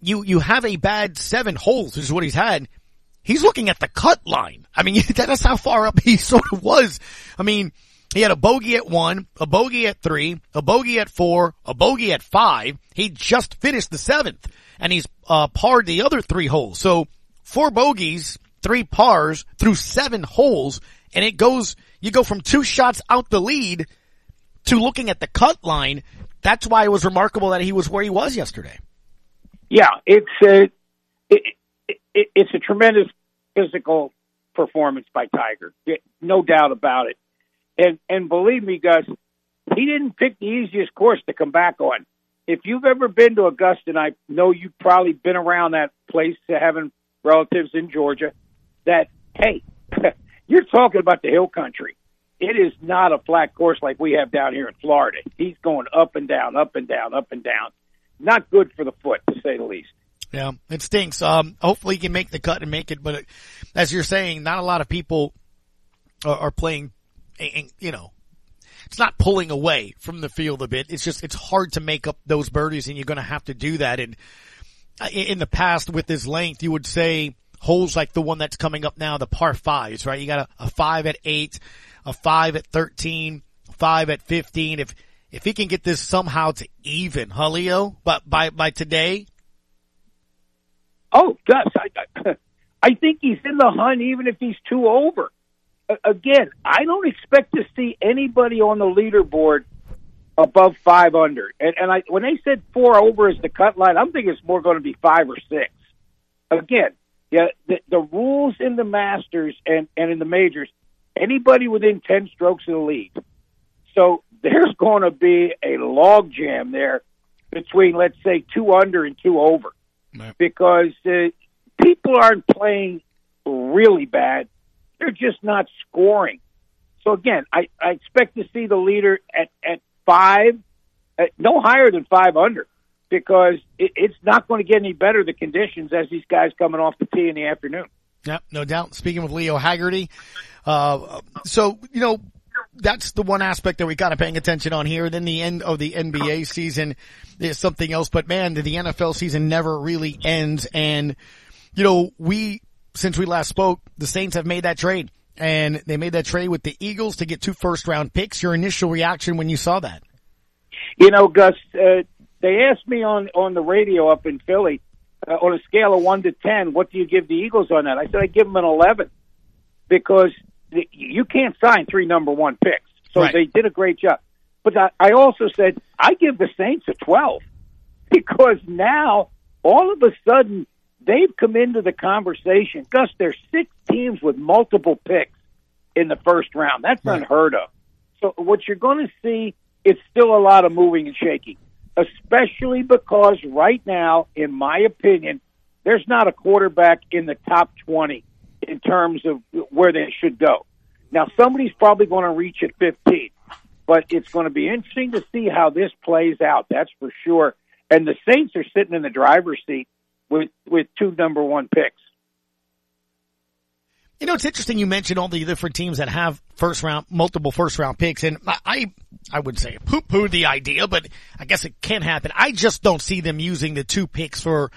S10: you you have a bad seven holes, which is what he's had. He's looking at the cut line. I mean, that's how far up he sort of was. I mean, he had a bogey at one, a bogey at three, a bogey at four, a bogey at five. He just finished the seventh and he's, uh, parred the other three holes. So four bogeys, three pars through seven holes and it goes, you go from two shots out the lead to looking at the cut line. That's why it was remarkable that he was where he was yesterday.
S21: Yeah, it's a, it, it, it's a tremendous physical performance by Tiger. No doubt about it. And and believe me, Gus, he didn't pick the easiest course to come back on. If you've ever been to Augusta, and I know you've probably been around that place, uh, having relatives in Georgia, that hey, you're talking about the hill country. It is not a flat course like we have down here in Florida. He's going up and down, up and down, up and down. Not good for the foot, to say the least.
S10: Yeah, it stinks. Um, hopefully he can make the cut and make it, but it, as you're saying, not a lot of people are, are playing you know, it's not pulling away from the field a bit. It's just, it's hard to make up those birdies and you're going to have to do that. And uh, in the past with this length, you would say holes like the one that's coming up now, the par fives, right? You got a, a five at eight, a five at 13, five at 15. If, if he can get this somehow to even, Julio, But by, by today?
S21: Oh, Gus, I, I think he's in the hunt even if he's two over again, I don't expect to see anybody on the leaderboard above five under. And, and I, when they said four over is the cut line, I'm thinking it's more going to be five or six. Again, yeah, the, the rules in the Masters and, and in the majors, anybody within 10 strokes of the lead. So there's going to be a log jam there between, let's say, two under and two over. Right. Because uh, people aren't playing really bad. They're just not scoring. So again, I, I expect to see the leader at, at five, at no higher than five under, because it, it's not going to get any better the conditions as these guys coming off the tee in the afternoon.
S10: Yeah, no doubt. Speaking with Leo Haggerty, uh, so you know that's the one aspect that we got to paying attention on here. Then the end of the NBA season is something else. But man, the NFL season never really ends. And, you know, we, since we last spoke, the Saints have made that trade and they made that trade with the Eagles to get two first round picks. Your initial reaction when you saw that?
S21: You know, Gus, uh, they asked me on, on the radio up in Philly, uh, on a scale of one to 10, what do you give the Eagles on that? I said, I give them an 11 because you can't sign three number one picks. So right. they did a great job. But I also said I give the Saints a 12 because now all of a sudden they've come into the conversation. Gus, there's six teams with multiple picks in the first round. That's right. unheard of. So what you're going to see, it's still a lot of moving and shaking, especially because right now, in my opinion, there's not a quarterback in the top 20 in terms of where they should go. Now, somebody's probably going to reach at 15, but it's going to be interesting to see how this plays out. That's for sure. And the Saints are sitting in the driver's seat with with two number one picks.
S10: You know, it's interesting you mentioned all the different teams that have first round, multiple first round picks, and I, I would say poo poo the idea, but I guess it can happen. I just don't see them using the two picks for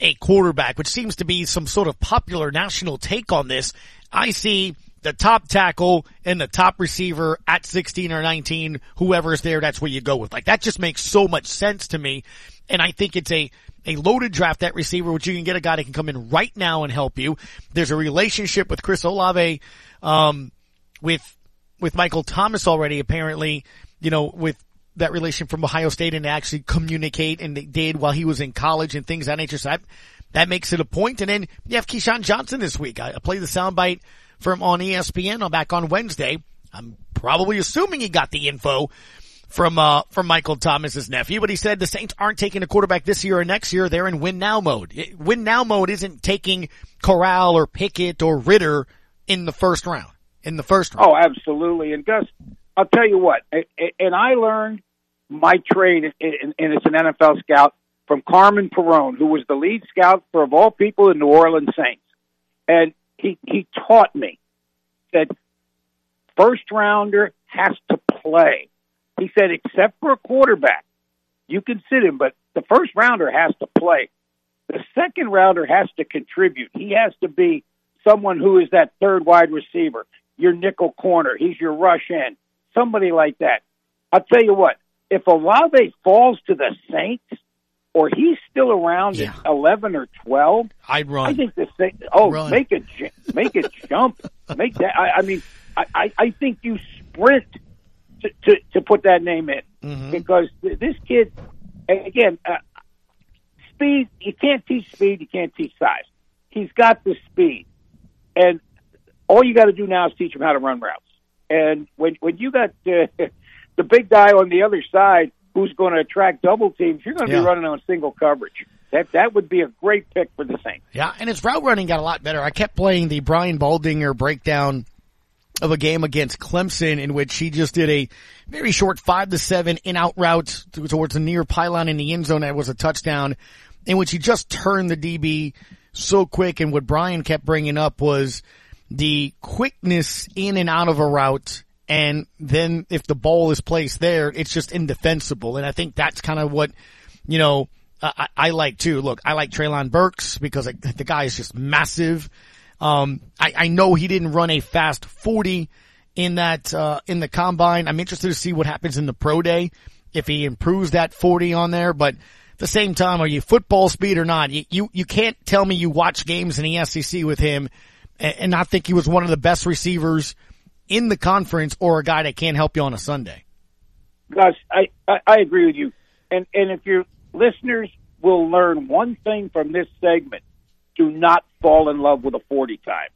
S10: a quarterback, which seems to be some sort of popular national take on this. I see the top tackle and the top receiver at 16 or 19, whoever's there, that's where you go with. Like that just makes so much sense to me. And I think it's a, a loaded draft at receiver, which you can get a guy that can come in right now and help you. There's a relationship with Chris Olave, um, with, with Michael Thomas already, apparently, you know, with that relation from Ohio State and actually communicate and they did while he was in college and things of that nature. So that, that makes it a point. And then you have Keyshawn Johnson this week. I, I played the soundbite from on ESPN on back on Wednesday. I'm probably assuming he got the info from uh from Michael Thomas's nephew, but he said the Saints aren't taking a quarterback this year or next year. They're in win now mode. Win now mode isn't taking Corral or Pickett or Ridder in the first round. In the first round.
S21: Oh, absolutely. And Gus, I'll tell you what. And I learned my trade, and it's an NFL scout from Carmen Perone, who was the lead scout for of all people the New Orleans Saints. And he he taught me that first rounder has to play. He said, except for a quarterback, you can sit him, but the first rounder has to play. The second rounder has to contribute. He has to be someone who is that third wide receiver, your nickel corner. He's your rush end, somebody like that. I'll tell you what, if Olave falls to the Saints, or he's still around yeah. at eleven or twelve,
S10: I'd run.
S21: I think the thing. Oh, run. make a make a jump, make that. I, I mean, I, I think you sprint to, to, to put that name in mm-hmm. because this kid, again, uh, speed. You can't teach speed. You can't teach size. He's got the speed, and all you got to do now is teach him how to run routes. And when when you got uh, the big guy on the other side who's going to attract double teams, you're going to yeah. be running on single coverage. That that would be a great pick for the Saints.
S10: Yeah, and his route running got a lot better. I kept playing the Brian Baldinger breakdown of a game against Clemson in which he just did a very short five to seven in out route towards the near pylon in the end zone that was a touchdown in which he just turned the DB so quick. And what Brian kept bringing up was the quickness in and out of a route and then if the ball is placed there, it's just indefensible. And I think that's kind of what, you know, I, I like too. Look, I like Treylon Burks because the guy is just massive. Um, I, I know he didn't run a fast 40 in that, uh, in the combine. I'm interested to see what happens in the pro day if he improves that 40 on there, but at the same time, are you football speed or not? You, you, you can't tell me you watch games in the SEC with him and, not think he was one of the best receivers in the conference or a guy that can't help you on a Sunday.
S21: Gus, I, I, I agree with you. And and if your listeners will learn one thing from this segment, do not fall in love with a 40 time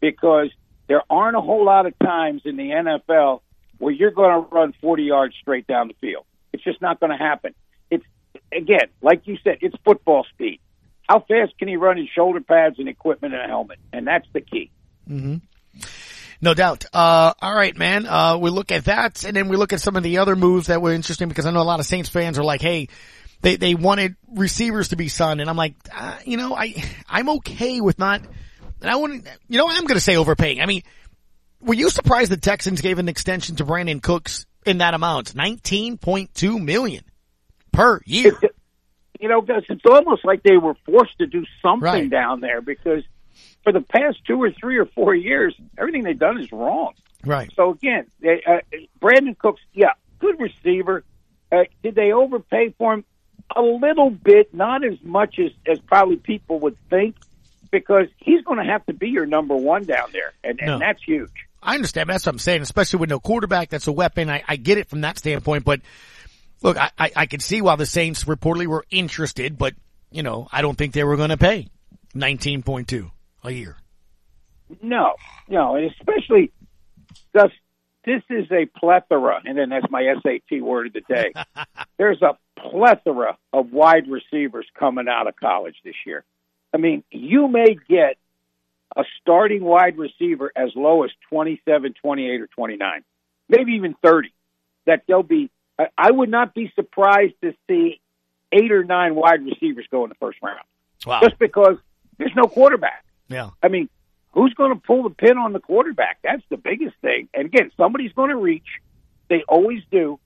S21: because there aren't a whole lot of times in the NFL where you're going to run 40 yards straight down the field. It's just not going to happen. It's again, like you said, it's football speed. How fast can he run his shoulder pads and equipment and a helmet? And that's the key.
S10: Mm-hmm. No doubt. Uh, all right, man. Uh, we look at that and then we look at some of the other moves that were interesting because I know a lot of Saints fans are like, Hey, they, they wanted receivers to be signed. And I'm like, uh, you know, I, I'm okay with not, and I wouldn't, you know, I'm going to say overpaying. I mean, were you surprised the Texans gave an extension to Brandin Cooks in that amount? 19.2 million per year.
S21: You know, Gus, it's almost like they were forced to do something
S10: Right.
S21: down there because for the past two or three or four years, everything they've done is wrong.
S10: Right.
S21: So again, they, uh, Brandin Cooks, yeah, good receiver. Uh, did they overpay for him? A little bit, not as much as, as probably people would think, because he's going to have to be your number one down there, and, and that's huge.
S10: I understand. That's what I'm saying, especially with no quarterback. That's a weapon. I, I get it from that standpoint, but look, I, I, I can see why the Saints reportedly were interested, but you know, I don't think they were going to pay 19.2 a year.
S21: No, no, and especially Gus, this is a plethora, and then that's my SAT word of the day. There's a plethora of wide receivers coming out of college this year. I mean, you may get a starting wide receiver as low as 27, 28, or 29, maybe even 30. That they'll be, I- would not be surprised to see eight or nine wide receivers go in the first round.
S10: Wow.
S21: Just because there's no quarterback.
S10: Yeah.
S21: I mean, who's going to pull the pin on the quarterback? That's the biggest thing. And again, somebody's going to reach. They always do.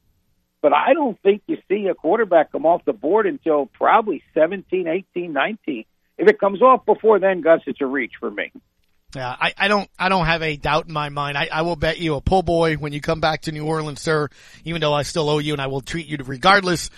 S21: But I don't think you see a quarterback come off the board until probably 17, 18, 19. If it comes off before then, Gus, it's a reach for me.
S10: Yeah, I, I don't, I don't have a doubt in my mind. I, I will bet you a pull boy when you come back to New Orleans, sir, even though I still owe you and I will treat you to regardless.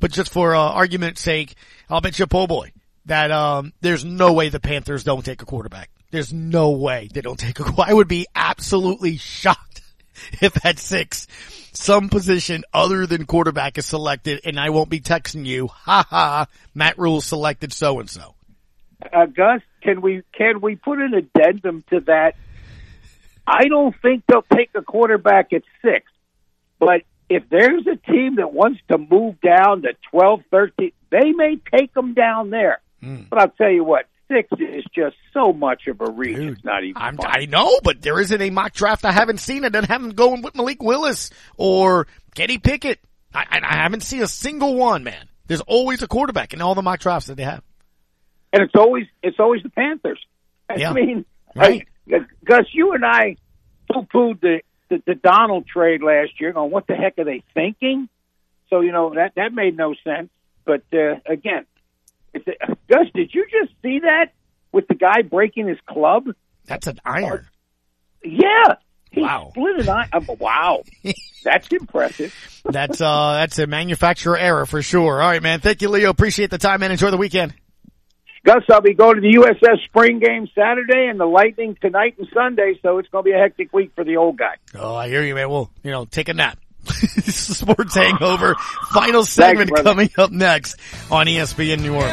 S10: But just for, uh, argument's sake, I'll bet you a pull boy that, um, there's no way the Panthers don't take a quarterback. There's no way they don't take a, I would be absolutely shocked if at six, some position other than quarterback is selected and I won't be texting you, ha ha, Matt Rhule selected so and so.
S21: Uh, Gus, can we can we put an addendum to that? I don't think they'll take a quarterback at six, but if there's a team that wants to move down to 12, 13, they may take them down there. Hmm. But I'll tell you what, six is just so much of a reach. it's not even.
S10: I'm. I know, but there isn't a mock draft I haven't seen it and haven't going with Malik Willis or Kenny Pickett. I, I haven't seen a single one, man. There's always a quarterback in all the mock drafts that they have.
S21: And it's always it's always the Panthers. I
S10: Yeah.
S21: mean,
S10: Right.
S21: I- Gus, you and I poo-pooed the, the the Darnold trade last year. Going, what the heck are they thinking? So you know that that made no sense. But uh, again, it's a, Gus, did you just see that with the guy breaking his club?
S10: That's an iron.
S21: Yeah, he
S10: Wow.
S21: split an eye. Wow, that's impressive.
S10: That's uh, that's a manufacturer error for sure. All right, man. Thank you, Leo. Appreciate the time, man. Enjoy the weekend.
S21: Gus, I'll be going to the USS Spring Game Saturday and the Lightning tonight and Sunday, so it's going to be a hectic week for the old guy.
S10: Oh, I hear you, man. Well, you know, take a nap. Sports Hangover. Final segment
S21: brother.
S10: coming up next on ESPN New Orleans.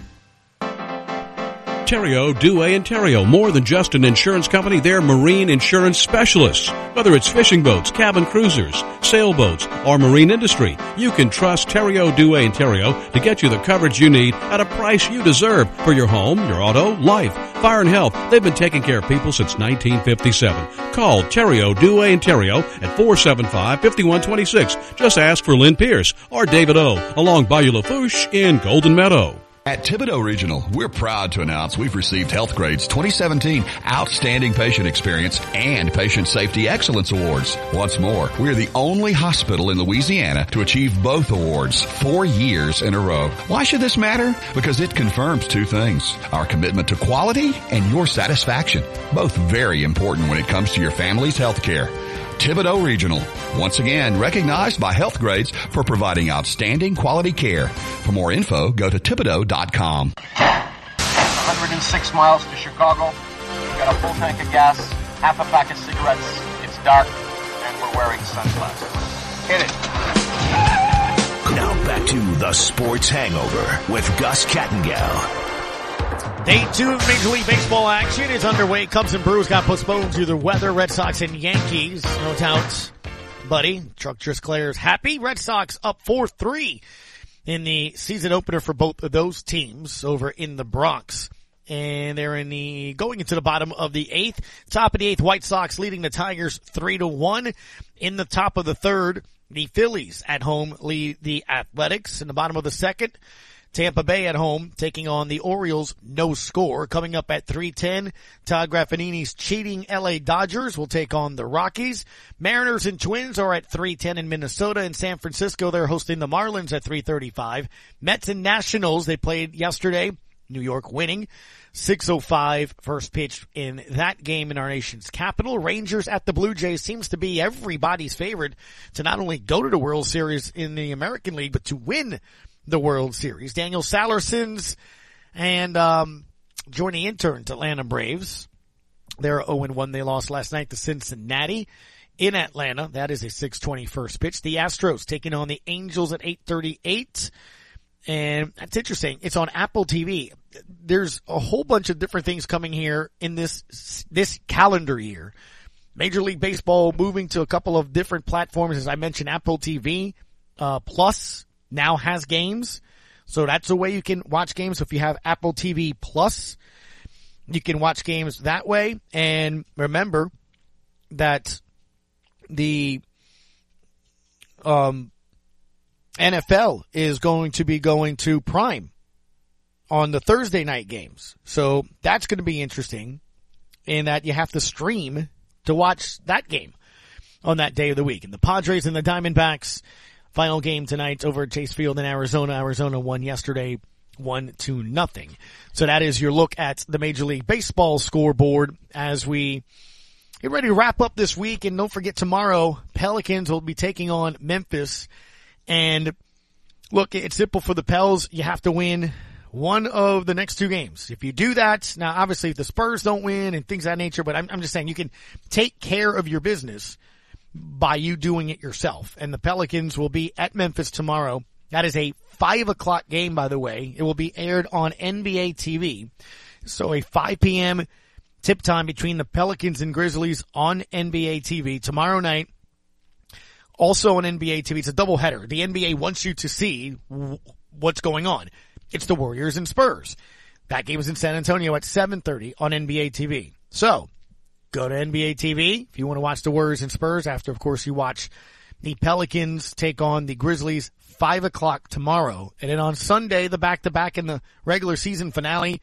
S22: Theriault, Douay, Theriault. More than just an insurance company, they're marine insurance specialists. Whether it's fishing boats, cabin cruisers, sailboats, or marine industry, you can trust Theriault Douay, Theriault to get you the coverage you need at a price you deserve for your home, your auto, life, fire, and health. They've been taking care of people since 1957. Call Theriault Douay, Theriault at 475-5126. Just ask for Lynn Pierce or David O. along Bayou Lafourche in Golden Meadow.
S23: At Thibodaux Regional, we're proud to announce we've received Health Grades 2017 Outstanding Patient Experience and Patient Safety Excellence Awards. Once more, we're the only hospital in Louisiana to achieve both awards four years in a row. Why should this matter? Because it confirms two things. Our commitment to quality and your satisfaction. Both very important when it comes to your family's health care. Thibodaux Regional, once again recognized by Health Grades for providing outstanding quality care. For more info, go to Thibodaux.com.
S24: 106 miles to Chicago. We've got a full tank of gas, half a pack of cigarettes. It's dark, and we're wearing sunglasses. Hit it.
S6: Now back to the Sports Hangover with Gus Kattengell.
S10: Day two of Major League Baseball action is underway. Cubs and Brewers got postponed due to the weather. Red Sox and Yankees, no doubt. Buddy, Chuck Trisclair's happy. Red Sox up 4-3 in the season opener for both of those teams over in the Bronx. And they're in the, going into the bottom of the eighth. Top of the eighth, White Sox leading the Tigers 3 to 1. In the top of the third, the Phillies at home lead the Athletics. In the bottom of the second, Tampa Bay at home taking on the Orioles, no score. Coming up at 310, Todd Graffagnini's cheating LA Dodgers will take on the Rockies. Mariners and Twins are at 310 in Minnesota and San Francisco. They're hosting the Marlins at 335. Mets and Nationals, they played yesterday. New York winning. 605 first pitch in that game in our nation's capital. Rangers at the Blue Jays seems to be everybody's favorite to not only go to the World Series in the American League, but to win the World Series. Daniel Sallerson's and um, joining interns Atlanta Braves. They're 0-1. They lost last night to Cincinnati in Atlanta. That is a 620 first pitch. The Astros taking on the Angels at 838. And that's interesting. It's on Apple TV. There's a whole bunch of different things coming here in this, this calendar year. Major League Baseball moving to a couple of different platforms. As I mentioned, Apple TV, uh, Plus now has games. So that's a way you can watch games. So If you have Apple TV Plus, you can watch games that way. And remember that the um, NFL is going to be going to Prime on the Thursday night games. So that's going to be interesting in that you have to stream to watch that game on that day of the week. And the Padres and the Diamondbacks Final game tonight over at Chase Field in Arizona. Arizona won yesterday one to nothing. So that is your look at the Major League Baseball scoreboard as we get ready to wrap up this week. And don't forget tomorrow, Pelicans will be taking on Memphis. And look, it's simple for the Pels. You have to win one of the next two games. If you do that, now obviously if the Spurs don't win and things of that nature, but I'm, I'm just saying you can take care of your business by you doing it yourself. And the Pelicans will be at Memphis tomorrow. That is a five o'clock game, by the way. It will be aired on NBA TV. So a 5 p.m. tip time between the Pelicans and Grizzlies on NBA TV tomorrow night. Also on NBA TV. It's a doubleheader. The NBA wants you to see what's going on. It's the Warriors and Spurs. That game is in San Antonio at 7.30 on NBA TV. So, Go to NBA TV if you want to watch the Warriors and Spurs after, of course, you watch the Pelicans take on the Grizzlies five o'clock tomorrow. And then on Sunday, the back to back in the regular season finale,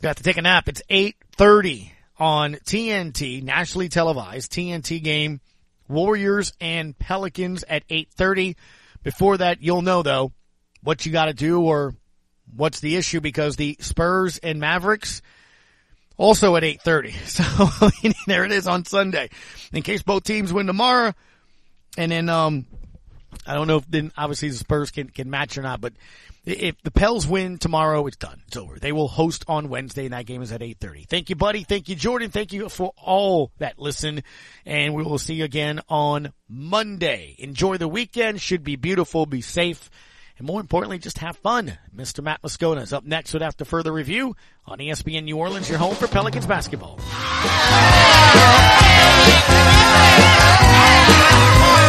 S10: got to take a nap. It's 8.30 on TNT, nationally televised TNT game, Warriors and Pelicans at 8.30. Before that, you'll know though what you got to do or what's the issue because the Spurs and Mavericks, also at 8.30. So there it is on Sunday. In case both teams win tomorrow. And then, um, I don't know if then obviously the Spurs can, can match or not, but if the Pels win tomorrow, it's done. It's over. They will host on Wednesday, and that game is at 8.30. Thank you, buddy. Thank you, Jordan. Thank you for all that listen, and we will see you again on Monday. Enjoy the weekend. Should be beautiful. Be safe. And more importantly, just have fun. Mr. Matt Moscona is up next with After Further Review on ESPN New Orleans, your home for Pelicans basketball.